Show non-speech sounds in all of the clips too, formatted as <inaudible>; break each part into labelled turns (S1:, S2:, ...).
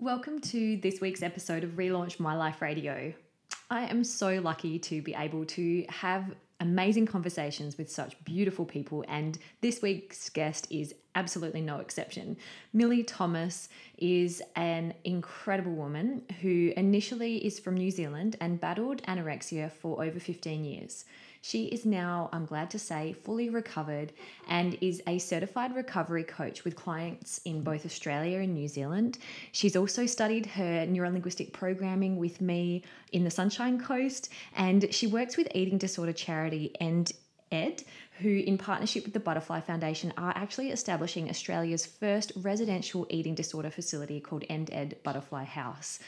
S1: Welcome to this week's episode of Relaunch My Life Radio. I am so lucky to be able to have amazing conversations with such beautiful people, and this week's guest is absolutely no exception. Millie Thomas is an incredible woman who initially is from New Zealand and battled anorexia for over 15 years. She is now, I'm glad to say, fully recovered and is a certified recovery coach with clients in both Australia and New Zealand. She's also studied her neurolinguistic programming with me in the Sunshine Coast, and she works with eating disorder charity End Ed, who, in partnership with the Butterfly Foundation, are actually establishing Australia's first residential eating disorder facility called End Ed Butterfly House.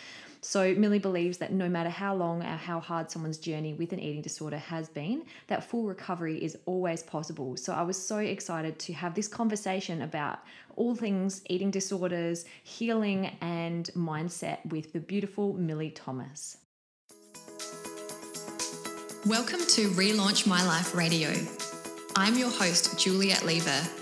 S1: So Millie believes that no matter how long or how hard someone's journey with an eating disorder has been, that full recovery is always possible. So I was so excited to have this conversation about all things eating disorders, healing, and mindset with the beautiful Millie Thomas.
S2: Welcome to Relaunch My Life Radio. I'm your host, Juliet Lever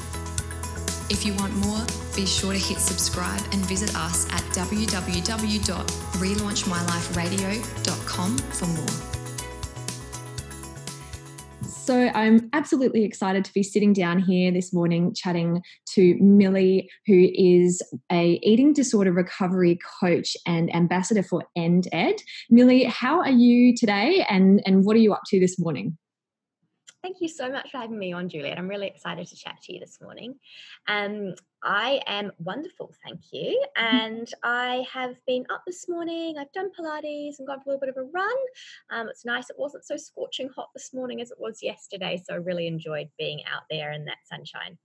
S2: If you want more, be sure to hit subscribe and visit us at www.relaunchmyliferadio.com for more.
S1: So I'm absolutely excited to be sitting down here this morning chatting to Millie, who is a eating disorder recovery coach and ambassador for End Ed. Millie, how are you today and, and what are you up to this morning?
S3: Thank you so much for having me on, Juliet. I'm really excited to chat to you this morning. Um, I am wonderful, thank you. <laughs> And I have been up this morning. I've done Pilates and gone for a little bit of a run. Um, it's nice. It wasn't so scorching hot this morning as it was yesterday. So I really enjoyed being out there in that sunshine.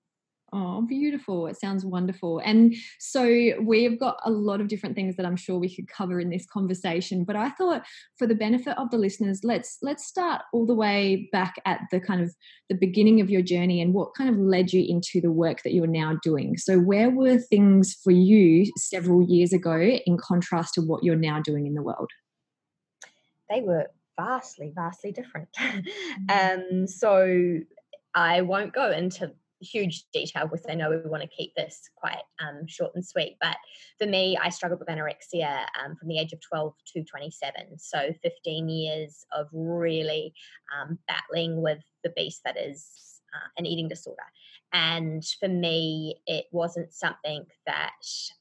S1: Oh, beautiful. It sounds wonderful. And so we've got a lot of different things that I'm sure we could cover in this conversation, but I thought for the benefit of the listeners, let's let's start all the way back at the kind of the beginning of your journey and what kind of led you into the work that you're now doing. So where were things for you several years ago in contrast to what you're now doing in the world?
S3: They were vastly vastly different. Mm-hmm. <laughs> um so I won't go into huge detail because I know we want to keep this quite um, short and sweet. But for me, I struggled with anorexia um, from the age of 12 to 27. So 15 years of really um, battling with the beast that is uh, an eating disorder. And for me, it wasn't something that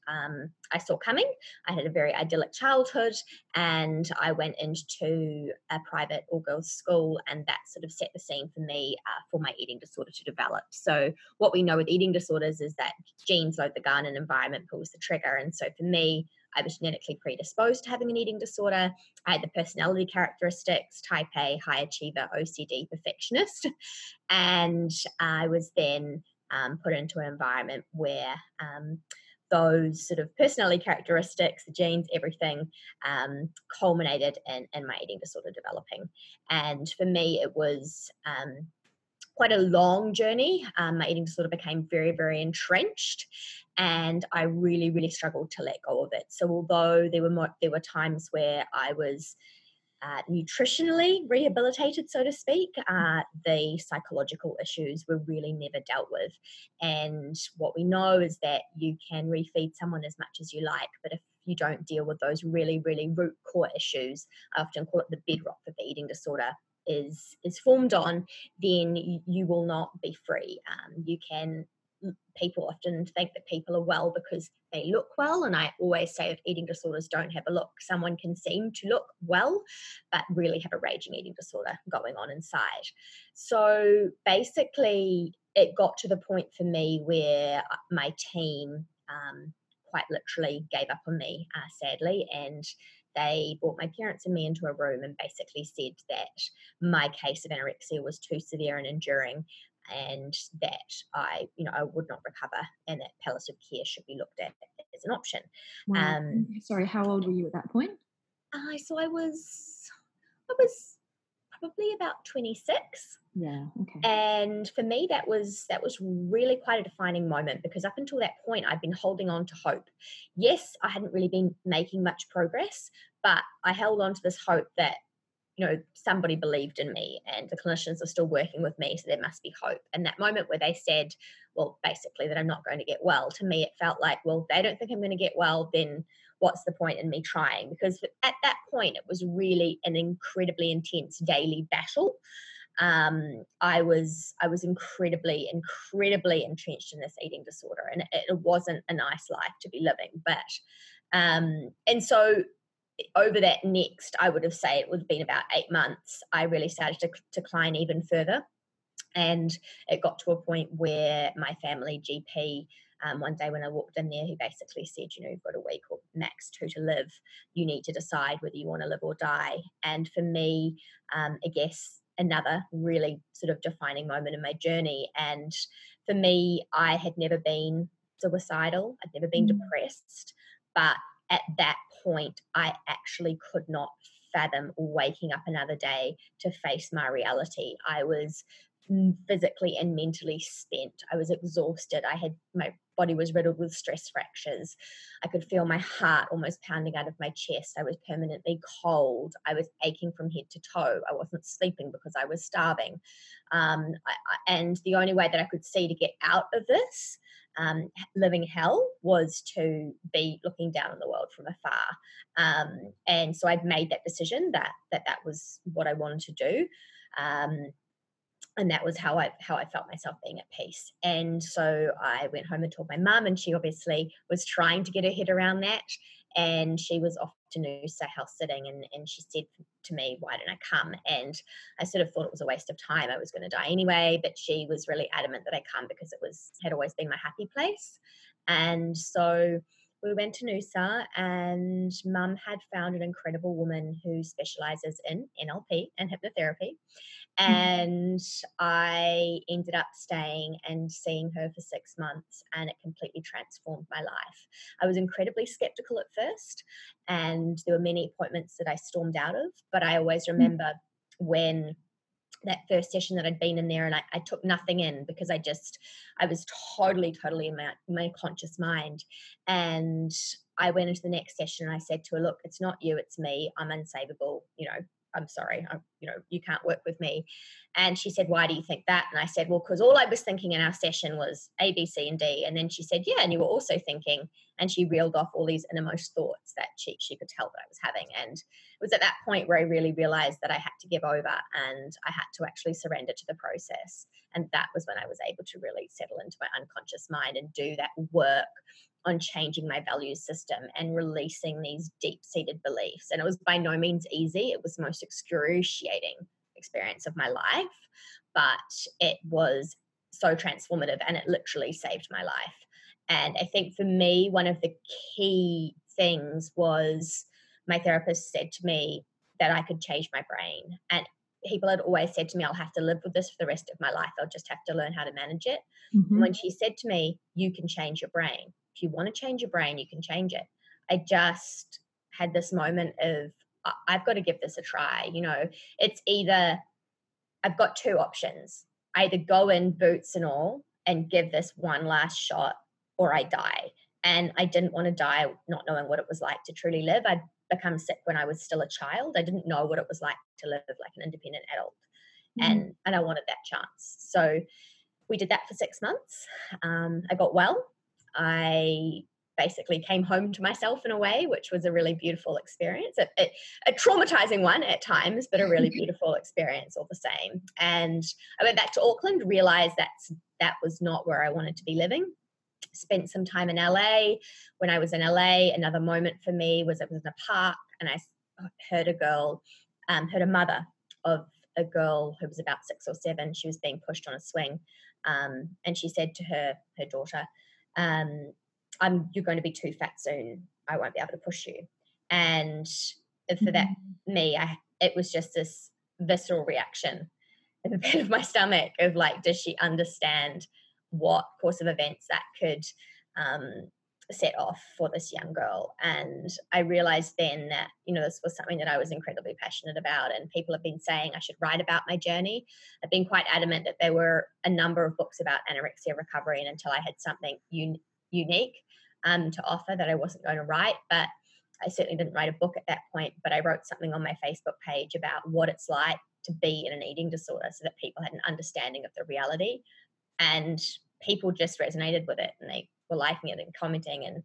S3: um, I saw coming. I had a very idyllic childhood and I went into a private all girls school, and that sort of set the scene for me uh, for my eating disorder to develop. So, what we know with eating disorders is that genes load the gun and environment pulls the trigger. And so, for me, I was genetically predisposed to having an eating disorder. I had the personality characteristics type A, high achiever, OCD, perfectionist. <laughs> And I was then um, put into an environment where um, those sort of personality characteristics, the genes, everything um, culminated in, in my eating disorder developing. And for me, it was um, quite a long journey. Um, my eating disorder became very, very entrenched, and I really, really struggled to let go of it. So although there were more, there were times where I was uh, nutritionally rehabilitated, so to speak, uh, the psychological issues were really never dealt with. And what we know is that you can refeed someone as much as you like, but if you don't deal with those really, really root core issues, I often call it the bedrock of the eating disorder, is is formed on, then you, you will not be free. Um, you can people often think that people are well because they look well and i always say if eating disorders don't have a look someone can seem to look well but really have a raging eating disorder going on inside. So basically it got to the point for me where uh, my team um, quite literally gave up on me uh, sadly and they brought my parents and me into a room and basically said that my case of anorexia was too severe and enduring and that I, you know, I would not recover and that palliative care should be looked at as an option.
S1: Wow. Um, Sorry, how old were you at that point?
S3: Uh, so I was I was probably about 26
S1: yeah okay
S3: and for me that was that was really quite a defining moment because up until that point i'd been holding on to hope yes i hadn't really been making much progress but i held on to this hope that you know somebody believed in me and the clinicians are still working with me so there must be hope and that moment where they said well basically that i'm not going to get well to me it felt like well they don't think i'm going to get well then what's the point in me trying because at that point it was really an incredibly intense daily battle um, I was I was incredibly incredibly entrenched in this eating disorder, and it, wasn't a nice life to be living. But um, and so over that next, I would have said it would have been about eight months. I really started to decline even further, and it got to a point where my family GP. Um, one day when I walked in there, he basically said, "You know, you've got a week or max two to live. You need to decide whether you want to live or die." And for me, um, I guess another really sort of defining moment in my journey. And for me, I had never been suicidal, I'd never been mm. depressed, but at that point, I actually could not fathom waking up another day to face my reality. I was physically and mentally spent. I was exhausted. I had my body was riddled with stress fractures. I could feel my heart almost pounding out of my chest. I was permanently cold. I was aching from head to toe. I wasn't sleeping because I was starving. Um, I, and the only way that I could see to get out of this um, living hell was to be looking down on the world from afar. Um, and so I'd made that decision that that that was what I wanted to do. Um, and that was how I how I felt myself being at peace. And so I went home and told my mum, and she obviously was trying to get her head around that. And she was off to Noosa house sitting, and, and she said to me, "Why don't I come?" And I sort of thought it was a waste of time. I was going to die anyway, but she was really adamant that I come because it was had always been my happy place. And so we went to Noosa, and mum had found an incredible woman who specializes in NLP and hypnotherapy. Mm-hmm. And I ended up staying and seeing her for six months, and it completely transformed my life. I was incredibly skeptical at first, and there were many appointments that I stormed out of, but I always mm. remember when that first session that I'd been in there and I, I, took nothing in because I just I was totally totally in my, my conscious mind. And I went into the next session and I said to her look it's not you it's me I'm unsavable you know I'm sorry, I, you know, you can't work with me. And she said, Why do you think that? And I said, Well, because all I was thinking in our session was A, B, C, and D. And then she said, Yeah, and you were also thinking, and she reeled off all these innermost thoughts that she, she could tell that I was having. And it was at that point where I really realized that I had to give over and I had to actually surrender to the process. And that was when I was able to really settle into my unconscious mind and do that work on changing my value system and releasing these deep seated beliefs. And it was by no means easy, it was the most excruciating experience of my life, but it was so transformative and it literally saved my life. And I think for me, one of the key things was my therapist said to me that I could change my brain. And people had always said to me, I'll have to live with this for the rest of my life. I'll just have to learn how to manage it. Mm-hmm. When she said to me, You can change your brain, if you want to change your brain, you can change it. I just had this moment of, I've got to give this a try. You know, it's either, I've got two options I either go in boots and all and give this one last shot or I die. And I didn't want to die not knowing what it was like to truly live. I'd become sick when I was still a child. I didn't know what it was like to live like an independent adult. Mm. And and I wanted that chance. So we did that for six months. Um, I got well. I basically came home to myself in a way, which was a really beautiful experience. A, a, a, traumatizing one at times, but a really <laughs> beautiful experience all the same. And I went back to Auckland, realized that that was not where I wanted to be living. Spent some time in LA. When I was in LA, another moment for me was I was in a park and I heard a girl, um, heard a mother of a girl who was about six or seven. She was being pushed on a swing. Um, and she said to her, her daughter, um, I'm you're going to be too fat soon. I won't be able to push you. And for that, mm-hmm. me, I it was just this visceral reaction in the pit of my stomach of like, does she understand what course of events that could um, set off for this young girl. And I realized then that, you know, this was something that I was incredibly passionate about. And people have been saying I should write about my journey. I've been quite adamant that there were a number of books about anorexia recovery. And until I had something un- unique um, to offer, that I wasn't going to write. But I certainly didn't write a book at that point, but I wrote something on my Facebook page about what it's like to be in an eating disorder so that people had an understanding of the reality. And people just resonated with it and they were liking it and commenting and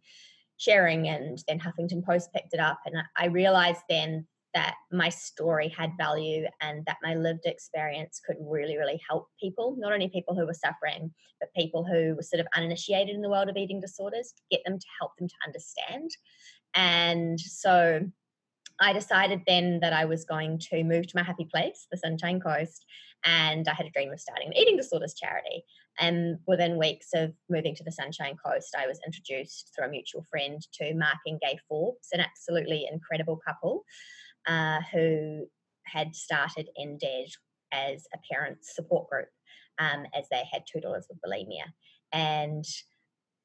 S3: sharing and then huffington post picked it up. And i realized then that my story had value and that my lived experience could really really help people. Not only people who were suffering but people who were sort of uninitiated in the world of eating disorders get them to help them to understand. And so I decided then that I was going to move to my happy place, the Sunshine Coast, and I had a dream of starting an eating disorders charity. And within weeks of moving to the Sunshine Coast, I was introduced through a mutual friend to Mark and Gay Forbes, an absolutely incredible couple uh, who had started End Ed as a parent support group um, as they had two daughters with bulimia. And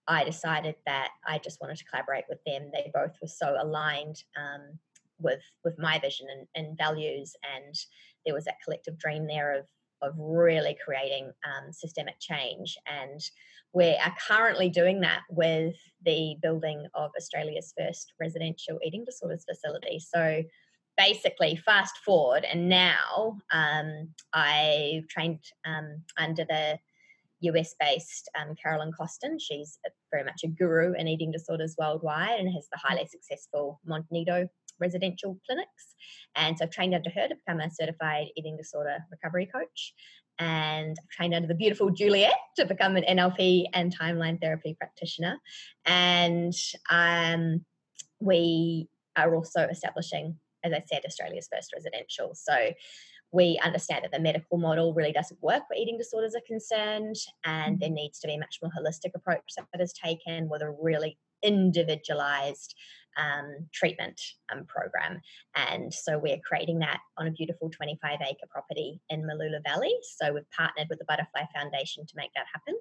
S3: I decided that I just wanted to collaborate with them. They both were so aligned um, with with my vision and, and, values, and there was that collective dream there of of really creating um, systemic change. And we are currently doing that with the building of Australia's first residential eating disorders facility. So basically, fast forward, and now um, I trained um, under the US based um, Carolyn Costin. She's very much a guru in eating disorders worldwide and has the highly successful Monte residential clinics. And so I've trained under her to become a certified eating disorder recovery coach. And I've trained under the beautiful Juliet to become an NLP and timeline therapy practitioner. And um, we are also establishing, as I said, Australia's first residential. So we understand that the medical model really doesn't work where eating disorders are concerned, and there mm-hmm. needs to be a much more holistic approach that is taken with a really individualized um, treatment um, program. And so we're creating that on a beautiful 25 acre property in Mooloolah Valley. So we've partnered with the Butterfly Foundation to make that happen.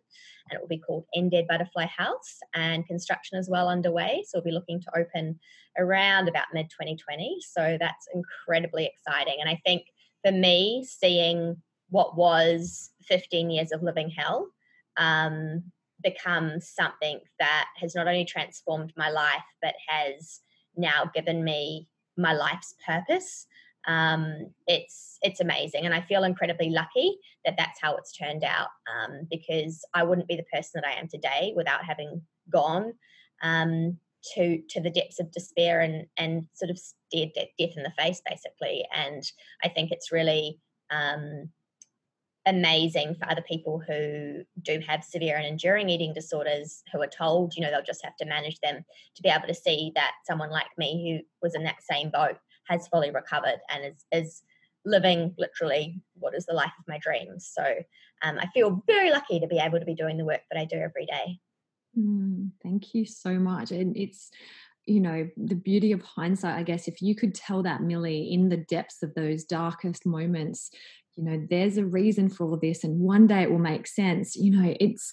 S3: And it will be called End Ed Butterfly House. And construction is well underway. So we'll be looking to open around about mid 2020. So that's incredibly exciting. And I think for me, seeing what was 15 years of living hell um, become something that has not only transformed my life, but has now given me my life's purpose. Um, it's it's amazing, and I feel incredibly lucky that that's how it's turned out. Um, because I wouldn't be the person that I am today without having gone um, to to the depths of despair and and sort of stared death in the face basically and i think it's really um, amazing for other people who do have severe and enduring eating disorders who are told you know they'll just have to manage them to be able to see that someone like me who was in that same boat has fully recovered and is is living literally what is the life of my dreams so um, i feel very lucky to be able to be doing the work that i do every day
S1: Mm, thank you so much. And it's, you know, the beauty of hindsight, I guess, if you could tell that Millie in the depths of those darkest moments, you know, there's a reason for all this and one day it will make sense. You know, it's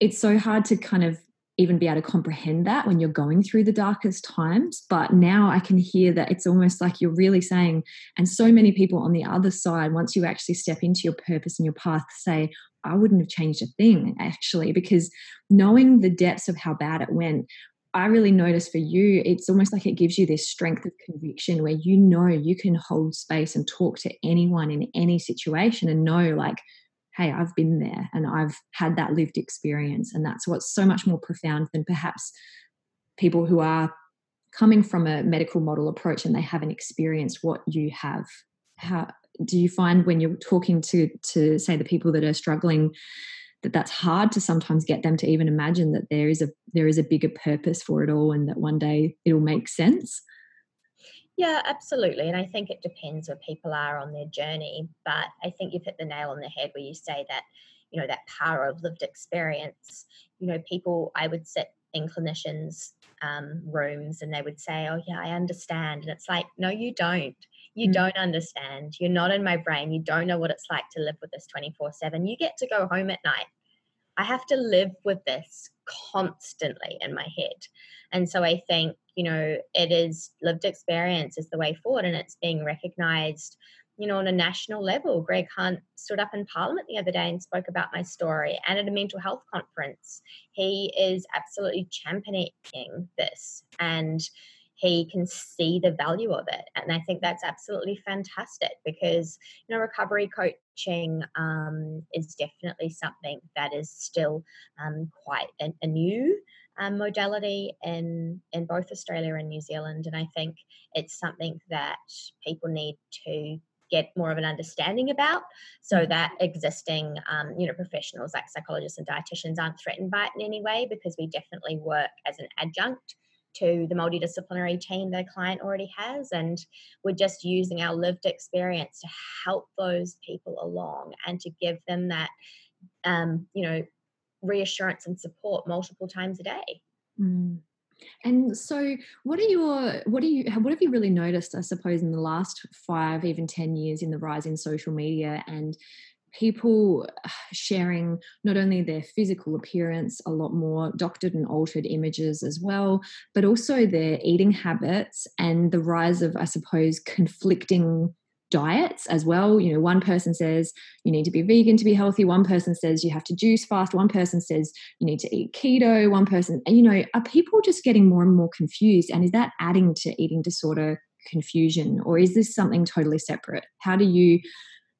S1: it's so hard to kind of even be able to comprehend that when you're going through the darkest times. But now I can hear that it's almost like you're really saying, and so many people on the other side, once you actually step into your purpose and your path, say, I wouldn't have changed a thing actually, because knowing the depths of how bad it went, I really notice for you, it's almost like it gives you this strength of conviction where you know you can hold space and talk to anyone in any situation and know, like, hey, I've been there and I've had that lived experience. And that's what's so much more profound than perhaps people who are coming from a medical model approach and they haven't experienced what you have. How do you find when you're talking to to say the people that are struggling that that's hard to sometimes get them to even imagine that there is a there is a bigger purpose for it all and that one day it'll make sense.
S3: Yeah absolutely and i think it depends where people are on their journey but i think you've hit the nail on the head where you say that you know that power of lived experience. You know people i would sit in clinicians um, rooms and they would say oh yeah i understand and it's like no you don't you mm. don't understand. You're not in my brain. You don't know what it's like to live with this 24 7. You get to go home at night I have to live with this constantly in my head. And so I think, you know, it is lived experience is the way forward and it's being recognized, you know, on a national level. Greg Hunt stood up in Parliament the other day and spoke about my story and at a mental health conference. He is absolutely championing this and he can see the value of it. And I think that's absolutely fantastic because, you know, recovery coaching um, is definitely something that is still um, quite a, new um, modality in, in both Australia and New Zealand. And I think it's something that people need to get more of an understanding about so that existing um, you know professionals like psychologists and dietitians aren't threatened by it in any way because we definitely work as an adjunct to the multidisciplinary team a client already has. And we're just using our lived experience to help those people along and to give them that, um, you know, reassurance and support multiple times a day.
S1: Mm. And so, what are your what are you what have you really noticed? I suppose in the last five, even ten years, in the rise in social media and people uh, sharing not only their physical appearance, a lot more doctored and altered images as well, but also their eating habits and the rise of, I suppose, conflicting diets as well. You know, one person says you need to be vegan to be healthy, one person says you have to juice fast, one person says you need to eat keto, one person, you know, are people just getting more and more confused? And is that adding to eating disorder confusion, or is this something totally separate? How do you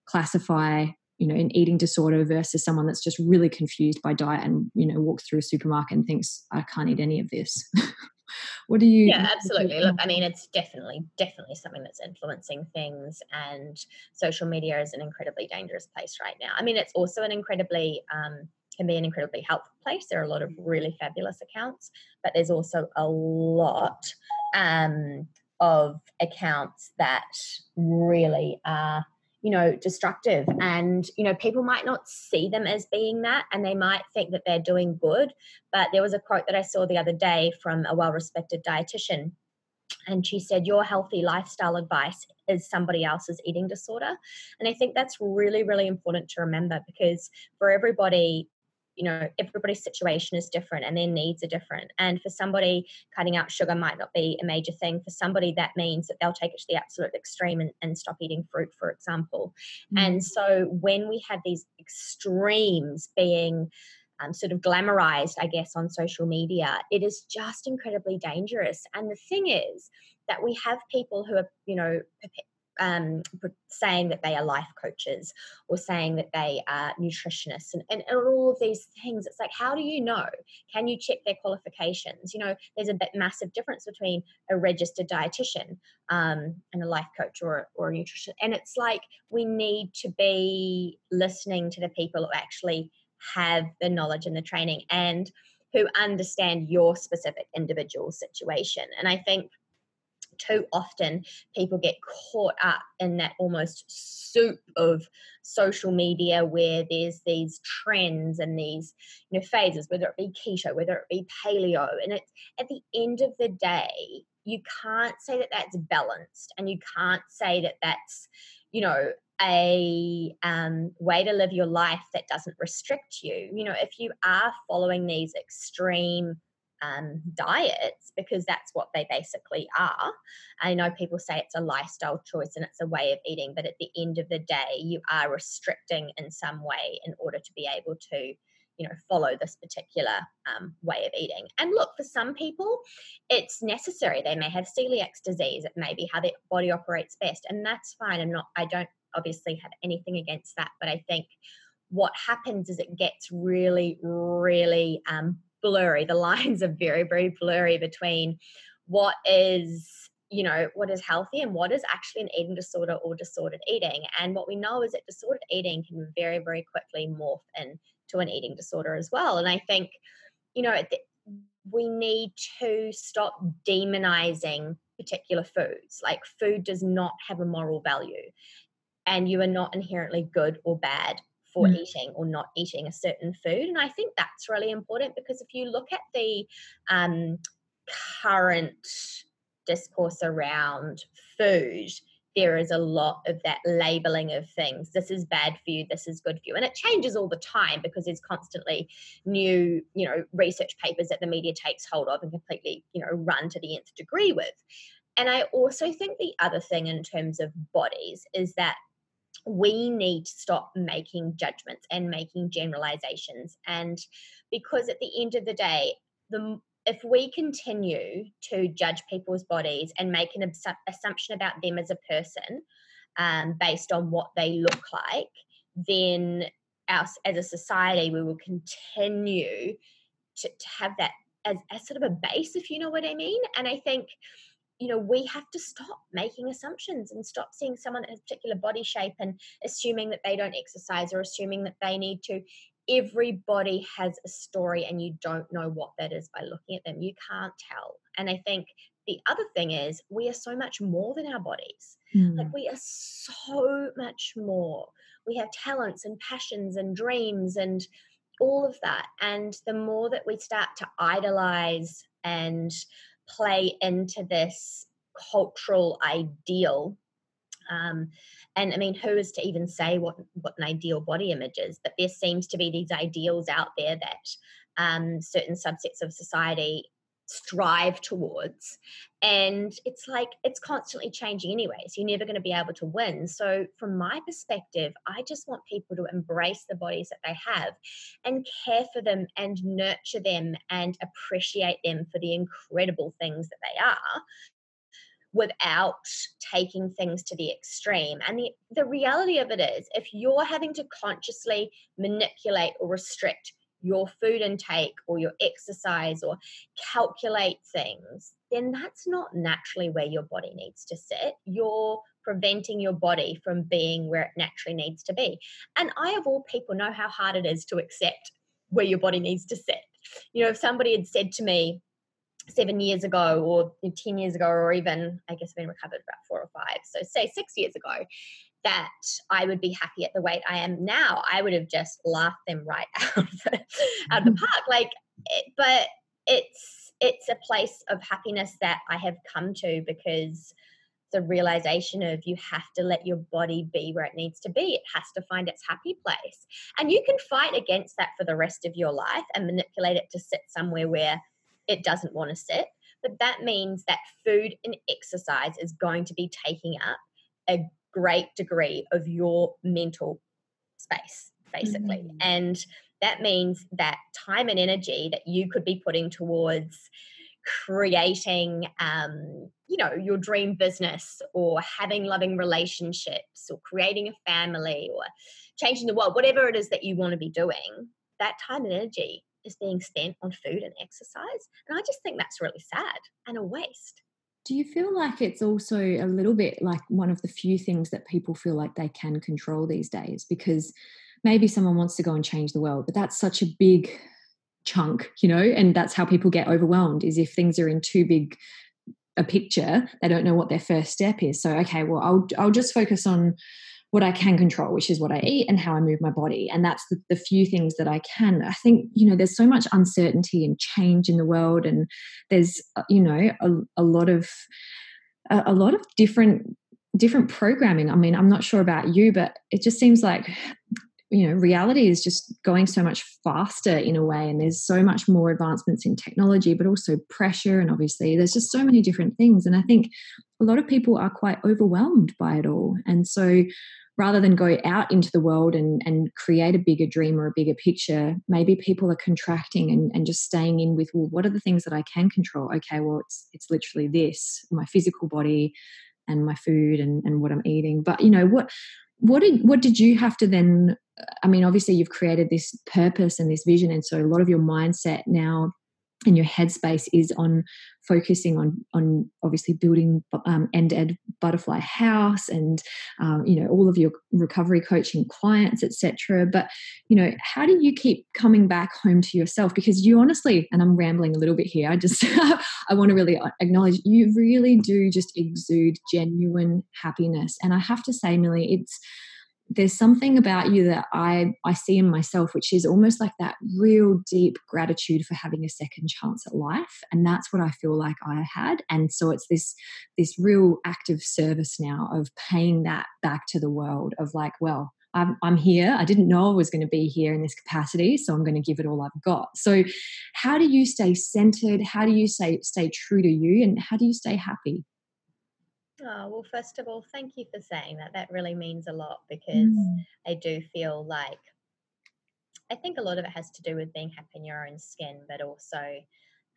S1: classify you know an eating disorder versus someone that's just really confused by diet and you know walks through a supermarket and thinks i can't eat any of this. <laughs> What do you
S3: yeah absolutely. Look i mean it's definitely definitely something that's influencing things and social media is an incredibly dangerous place right now. I mean it's also an incredibly um, can be an incredibly helpful place. There are a lot of really fabulous accounts but there's also a lot um, of accounts that really are you know destructive. And you know people might not see them as being that and they might think that they're doing good. But there was a quote that i saw the other day from a well respected dietitian and she said your healthy lifestyle advice is somebody else's eating disorder. And i think that's really really important to remember because for everybody you know everybody's situation is different and their needs are different. And for somebody cutting out sugar might not be a major thing. For somebody that means that they'll take it to the absolute extreme and, and stop eating fruit for example. Mm. and so when we have these extremes being um, sort of glamorized i guess on social media it is just incredibly dangerous. And the thing is that we have people who are you know um, saying that they are life coaches or saying that they are nutritionists and, and, and, all of these things. It's like, how do you know? Can you check their qualifications? You know, there's a massive difference between a registered dietitian um, and a life coach or, or a nutritionist. And it's like we need to be listening to the people who actually have the knowledge and the training and who understand your specific individual situation. And I think too often people get caught up in that almost soup of social media where there's these trends and these you know phases whether it be keto whether it be paleo and it's at the end of the day you can't say that that's balanced and you can't say that that's you know a um, way to live your life that doesn't restrict you. You know if you are following these extreme um, diets because that's what they basically are. I know people say it's a lifestyle choice and it's a way of eating, but at the end of the day, you are restricting in some way in order to be able to you know follow this particular um, way of eating. And look for some people it's necessary. They may have celiac disease. It may be how their body operates best and that's fine. I'm not i don't obviously have anything against that but i think what happens is it gets really really um, blurry. The lines are very, very blurry between what is you know what is healthy and what is actually an eating disorder or disordered eating. And what we know is that disordered eating can very very quickly morph into an eating disorder as well. And i think you know we need to stop demonizing particular foods. Like food does not have a moral value and you are not inherently good or bad for mm. eating or not eating a certain food. And I think that's really important because if you look at the um, current discourse around food, there is a lot of that labeling of things. This is bad for you, this is good for you. And it changes all the time because there's constantly new, you know, research papers that the media takes hold of and completely, you know, run to the nth degree with. And I also think the other thing in terms of bodies is that we need to stop making judgments and making generalizations. And because at the end of the day, the if we continue to judge people's bodies and make an assumption about them as a person um, based on what they look like, then us as a society we will continue to, to have that as, as sort of a base, if you know what I mean. And I think you know we have to stop making assumptions and stop seeing someone in a particular body shape and assuming that they don't exercise or assuming that they need to everybody has a story and you don't know what that is by looking at them. You can't tell. And I think the other thing is we are so much more than our bodies. Mm. Like we are so much more. We have talents and passions and dreams and all of that. And the more that we start to idolize and play into this cultural ideal um, and I mean, who is to even say what what an ideal body image is? But there seems to be these ideals out there that um, certain subsets of society strive towards and it's like it's constantly changing anyway so you're never going to be able to win so from my perspective i just want people to embrace the bodies that they have and care for them and nurture them and appreciate them for the incredible things that they are without taking things to the extreme. And the, the reality of it is, if you're having to consciously manipulate or restrict your food intake or your exercise or calculate things, then that's not naturally where your body needs to sit. You're preventing your body from being where it naturally needs to be. And I, of all people, know how hard it is to accept where your body needs to sit. You know, if somebody had said to me, seven years ago or 10 years ago or even i guess i've been recovered about four or five so say six years ago that i would be happy at the weight i am now i would have just laughed them right <laughs> out of the, out of the <laughs> park like it, but it's it's a place of happiness that i have come to because the realization of you have to let your body be where it needs to be. It has to find its happy place. And you can fight against that for the rest of your life and manipulate it to sit somewhere where it doesn't want to sit. But that means that food and exercise is going to be taking up a great degree of your mental space, basically. Mm. And that means that time and energy that you could be putting towards creating um, you know your dream business or having loving relationships or creating a family or changing the world whatever it is that you want to be doing that time and energy is being spent on food and exercise. And I just think that's really sad and a waste.
S1: Do you feel like it's also a little bit like one of the few things that people feel like they can control these days? Because maybe someone wants to go and change the world, but that's such a big chunk, you know, and that's how people get overwhelmed is if things are in too big a picture, they don't know what their first step is. So, okay, well, I'll I'll just focus on what I can control, which is what I eat and how I move my body. And that's the, the, few things that I can. I think, you know, there's so much uncertainty and change in the world, and there's, uh, you know, a, a lot of a, a lot of different different programming. I mean, I'm not sure about you, but it just seems like you know reality is just going so much faster in a way and there's so much more advancements in technology but also pressure and obviously there's just so many different things and i think a lot of people are quite overwhelmed by it all and so rather than go out into the world and, and create a bigger dream or a bigger picture, maybe people are contracting and, and just staying in with, well, what are the things that I can control? Okay, well, it's it's literally this, my physical body and my food and, and what I'm eating. But you know, what what did what did you have to then I mean, obviously you've created this purpose and this vision, and so a lot of your mindset now and your headspace is on focusing on on obviously building um, end ed butterfly house and um, you know all of your recovery coaching clients etc but you know how do you keep coming back home to yourself? Because you honestly and i'm rambling a little bit here i just <laughs> i want to really acknowledge you really do just exude genuine happiness. And i have to say millie it's there's something about you that I I see in myself, which is almost like that real deep gratitude for having a second chance at life, and that's what I feel like I had. And so it's this this real active service now of paying that back to the world of like, well, I'm, I'm here. I didn't know I was going to be here in this capacity, so I'm going to give it all I've got. So, how do you stay centered? How do you stay stay true to you, and how do you stay happy?
S3: Oh, well, first of all, thank you for saying that. That really means a lot because mm. I do feel like I think a lot of it has to do with being happy in your own skin, but also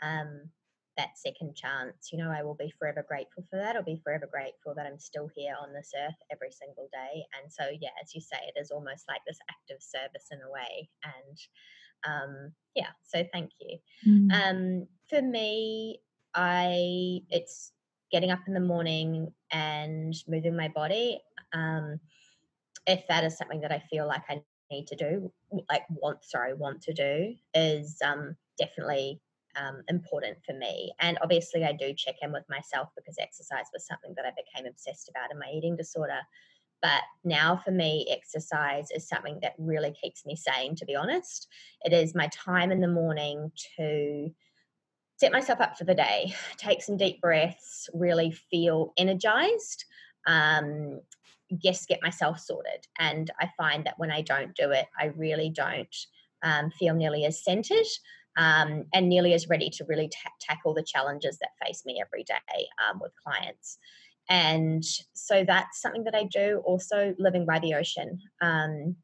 S3: um, that second chance. You know, I will be forever grateful for that. I'll be forever grateful that I'm still here on this earth every single day. And so, yeah, as you say, it is almost like this act of service in a way. And um, yeah, so thank you. Mm. Um, for me, I it's getting up in the morning and moving my body. Um, if that is something that I feel like I need to do, like want sorry want to do, is um, definitely um, important for me. And obviously, I do check in with myself because exercise was something that I became obsessed about in my eating disorder. But now, for me, exercise is something that really keeps me sane, to be honest. It is my time in the morning to set myself up for the day, take some deep breaths, really feel energized. Um, yes, get myself sorted. And I find that when I don't do it, I really don't um, feel nearly as centered um, and nearly as ready to really ta- tackle the challenges that face me every day um, with clients. And so that's something that I do. Also, living by the ocean. Um,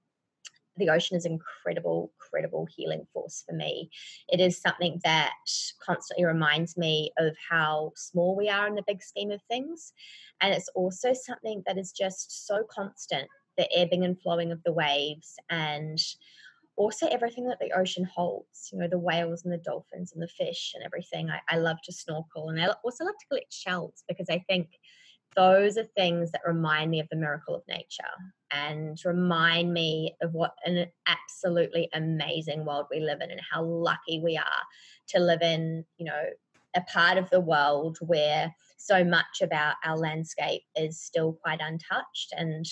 S3: the ocean is incredible, incredible healing force for me. It is something that constantly reminds me of how small we are in the big scheme of things. And it's also something that is just so constant the ebbing and flowing of the waves and also everything that the ocean holds you know the whales and the dolphins and the fish and everything i, I love to snorkel and i also love to collect shells because i think those are things that remind me of the miracle of nature and remind me of what an absolutely amazing world we live in and how lucky we are to live in you know a part of the world where so much about our landscape is still quite untouched and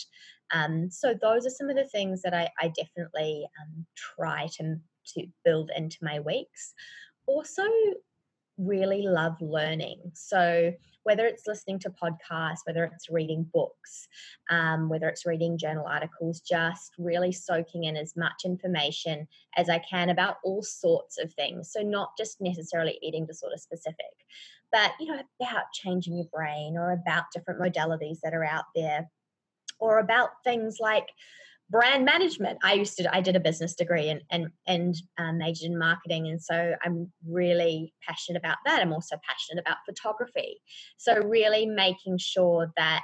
S3: um, so those are some of the things that I, I definitely um, try to, to build into my weeks. Also, really love learning. So whether it's listening to podcasts, whether it's reading books, um, whether it's reading journal articles, just really soaking in as much information as I can about all sorts of things. So not just necessarily eating disorder specific, but you know about changing your brain or about different modalities that are out there or about things like brand management. I used to I did a business degree and and and um, majored in marketing, and so I'm really passionate about that. I'm also passionate about photography. So really making sure that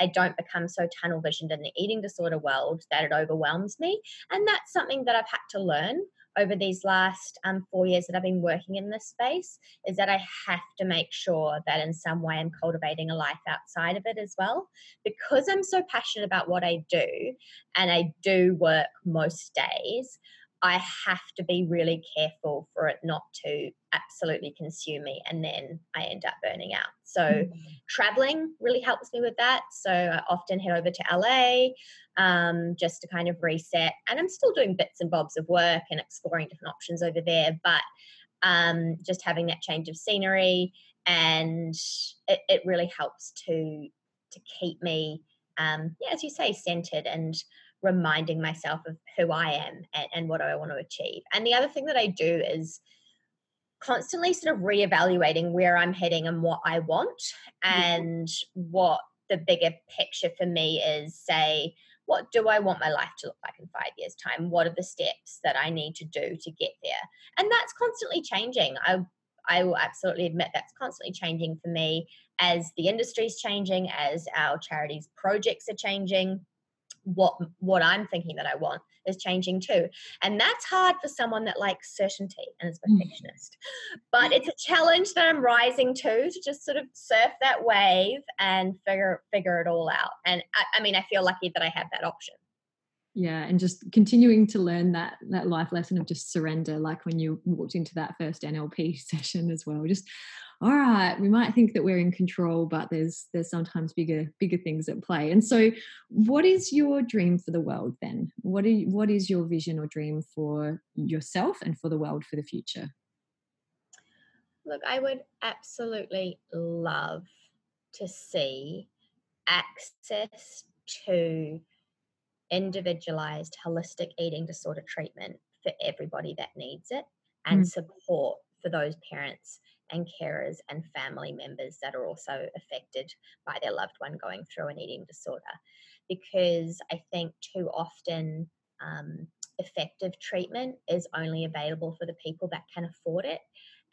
S3: I don't become so tunnel visioned in the eating disorder world that it overwhelms me, and that's something that I've had to learn over these last um, four years that I've been working in this space is that I have to make sure that in some way I'm cultivating a life outside of it as well. Because I'm so passionate about what I do and I do work most days, I have to be really careful for it not to absolutely consume me and then I end up burning out. So, mm-hmm. traveling really helps me with that. So, I often head over to LA um, just to kind of reset. And I'm still doing bits and bobs of work and exploring different options over there, but um, just having that change of scenery and it, it really helps to to keep me um, yeah, as you say, centered and reminding myself of who I am and, and what I want to achieve. And the other thing that I do is constantly sort of reevaluating where I'm heading and what I want and what the bigger picture for me is say what do I want my life to look like in five years' time? What are the steps that I need to do to get there? And that's constantly changing. I I will absolutely admit that's constantly changing for me as the industry is changing, as our charities projects are changing what what I'm thinking that I want is changing too. And that's hard for someone that likes certainty and is mm. perfectionist. But it's a challenge that I'm rising to to just sort of surf that wave and figure figure it all out. And I, I mean I feel lucky that I have that option.
S1: Yeah, and just continuing to learn that that life lesson of just surrender, like when you walked into that first NLP <laughs> session as well. Just all right we might think that we're in control but there's there's sometimes bigger bigger things at play. And so what is your dream for the world then? What are, what is your vision or dream for yourself and for the world for the future?
S3: Look i would absolutely love to see access to individualized holistic eating disorder treatment for everybody that needs it and mm. support for those parents and carers and family members that are also affected by their loved one going through an eating disorder. Because I think too often um, effective treatment is only available for the people that can afford it.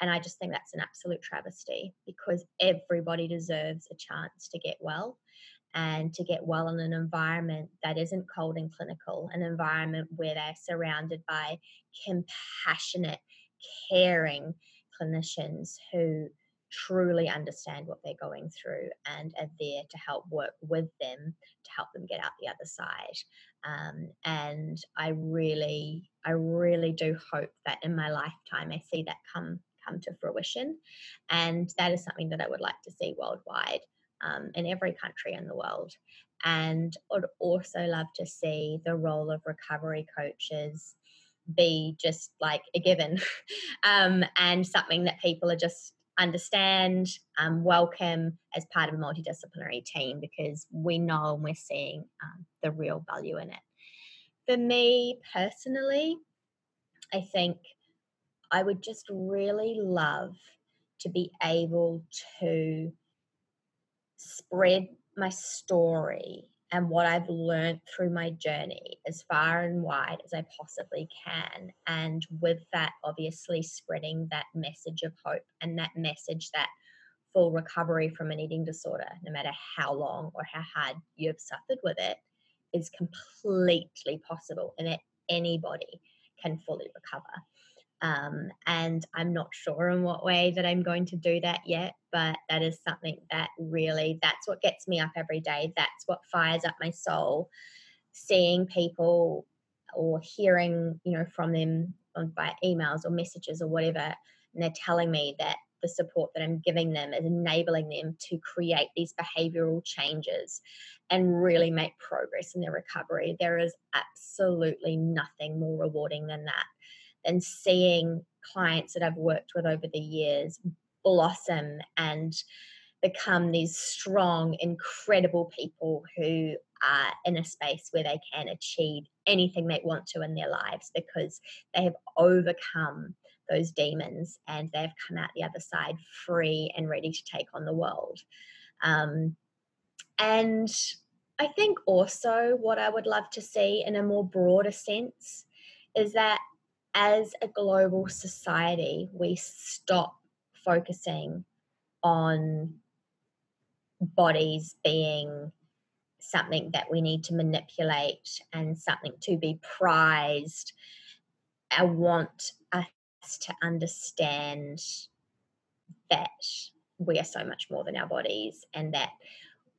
S3: And I just think that's an absolute travesty because everybody deserves a chance to get well and to get well in an environment that isn't cold and clinical, an environment where they're surrounded by compassionate, caring clinicians who truly understand what they're going through and are there to help work with them to help them get out the other side. Um, and I really, I really do hope that in my lifetime I see that come come to fruition, and that is something that I would like to see worldwide um, in every country in the world. And i'd also love to see the role of recovery coaches be just like a given <laughs> um, and something that people are just understand, um, welcome as part of a multidisciplinary team because we know and we're seeing um, the real value in it. For me personally, I think I would just really love to be able to spread my story and what I've learned through my journey as far and wide as I possibly can. And with that, obviously, spreading that message of hope and that message that full recovery from an eating disorder, no matter how long or how hard you've suffered with it, is completely possible and that anybody can fully recover. Um, and I'm not sure in what way that I'm going to do that yet, but that is something that really, that's what gets me up every day. That's what fires up my soul. Seeing people or hearing, you know, from them by emails or messages or whatever, and they're telling me that the support that I'm giving them is enabling them to create these behavioral changes and really make progress in their recovery. There is absolutely nothing more rewarding than that and seeing clients that I've worked with over the years blossom and become these strong, incredible people who are in a space where they can achieve anything they want to in their lives because they have overcome those demons and they've come out the other side free and ready to take on the world. Um, and I think also what I would love to see in a more broader sense is that as a global society, we stop focusing on bodies being something that we need to manipulate and something to be prized. I want us to understand that we are so much more than our bodies and that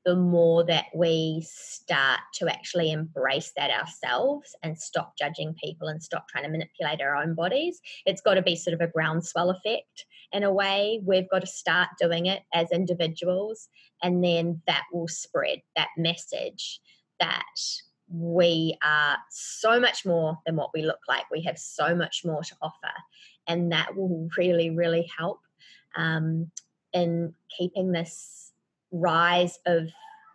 S3: the more that we start to actually embrace that ourselves and stop judging people and stop trying to manipulate our own bodies, it's got to be sort of a groundswell effect in a way. We've got to start doing it as individuals, and then that will spread that message that we are so much more than what we look like. We have so much more to offer, and that will really, really help um, in keeping this rise of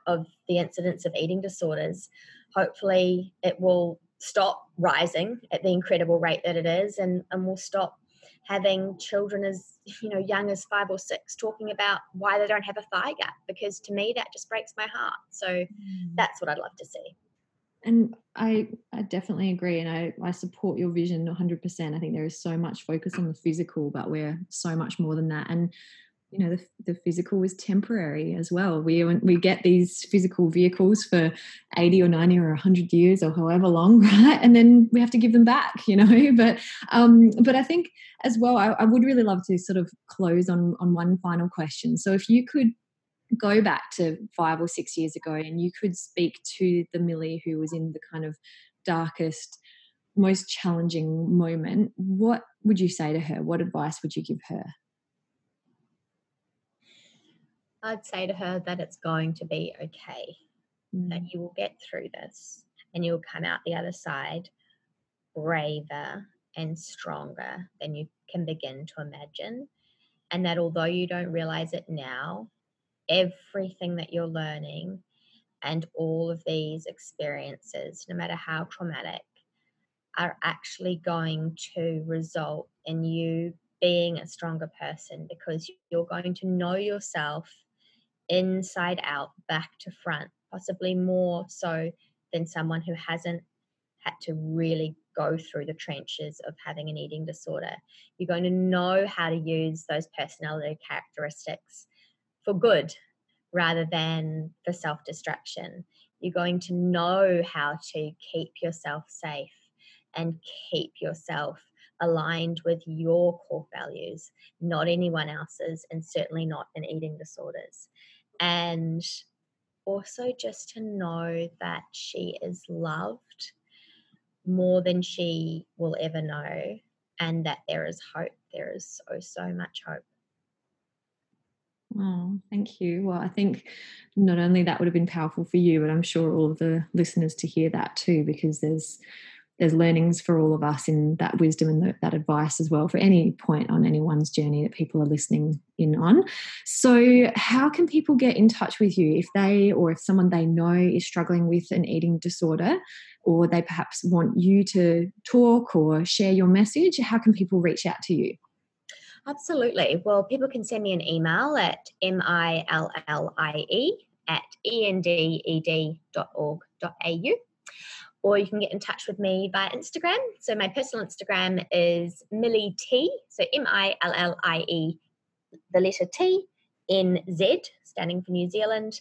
S3: of the incidence of eating disorders, hopefully it will stop rising at the incredible rate that it is and, and we'll stop having children as you know young as five or six talking about why they don't have a thigh gap because to me that just breaks my heart. So mm. that's what i'd love to see.
S1: And I, I definitely agree and I, I support your vision 100% i think there is so much focus on the physical but we're so much more than that. And you know the, the physical was temporary as well. We we get these physical vehicles for 80 or 90 or 100 years or however long <laughs> right? And then we have to give them back you know? <laughs> But um but i think as well I, I would really love to sort of close on on one final question. So if you could go back to five or six years ago and you could speak to the millie who was in the kind of darkest most challenging moment what would you say to her? What advice would you give her
S3: I'd say to her that it's going to be okay, mm. that you will get through this and you'll come out the other side braver and stronger than you can begin to imagine. And that although you don't realize it now, everything that you're learning and all of these experiences, no matter how traumatic, are actually going to result in you being a stronger person because you're going to know yourself inside out, back to front, possibly more so than someone who hasn't had to really go through the trenches of having an eating disorder. You're going to know how to use those personality characteristics for good rather than for self destruction. You're going to know how to keep yourself safe and keep yourself aligned with your core values, not anyone else's, and certainly not in eating disorders. And also just to know that she is loved more than she will ever know and that there is hope. There is so, so much hope.
S1: Oh, thank you. Well, I think not only that would have been powerful for you, but I'm sure all of the listeners to hear that too, because there's there's learnings for all of us in that wisdom and the, that advice as well for any point on anyone's journey that people are listening in on. So, how can people get in touch with you if they or if someone they know is struggling with an eating disorder or they perhaps want you to talk or share your message? How can people reach out to you?
S3: Absolutely. Well, people can send me an email at millie at ended.org.au or you can get in touch with me via Instagram. So my personal Instagram is Millie T, so M I L L I E, the letter T, N Z, standing for New Zealand.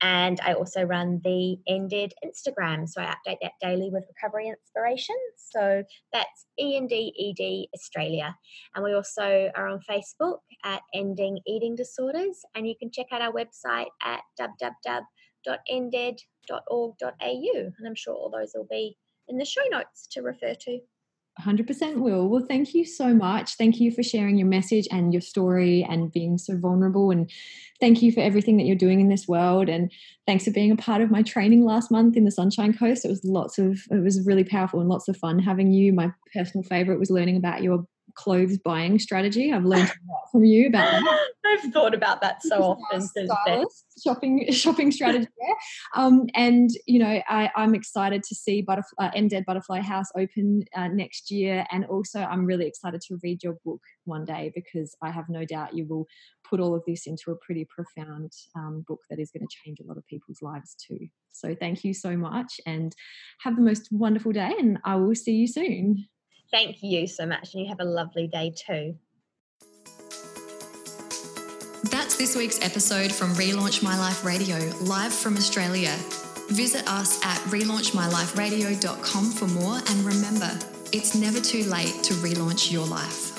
S3: And I also run the Ended Instagram, so I update that daily with recovery inspiration. So that's E N D E D Australia. And we also are on Facebook at Ending Eating Disorders, and you can check out our website at www www.ended.org.au. And I'm sure all those will be in the show notes to refer to.
S1: 100% will. Well, thank you so much. Thank you for sharing your message and your story and being so vulnerable. And thank you for everything that you're doing in this world. And thanks for being a part of my training last month in the Sunshine Coast. It was lots of, it was really powerful and lots of fun having you. My personal favorite was learning about your clothes buying strategy. I've learned a lot from you about that. <laughs>
S3: I've thought about that so often.
S1: shopping <laughs> shopping strategy. Um, and you know, I, am excited to see Butterfly, uh, Ended Butterfly House open uh, next year, and also I'm really excited to read your book one day because I have no doubt you will put all of this into a pretty profound um, book that is going to change a lot of people's lives too. So thank you so much, and have the most wonderful day, and I will see you soon.
S3: Thank you so much, and you have a lovely day too.
S2: That's this week's episode from Relaunch My Life Radio, live from Australia. Visit us at relaunchmyliferadio.com for more, and remember, it's never too late to relaunch your life.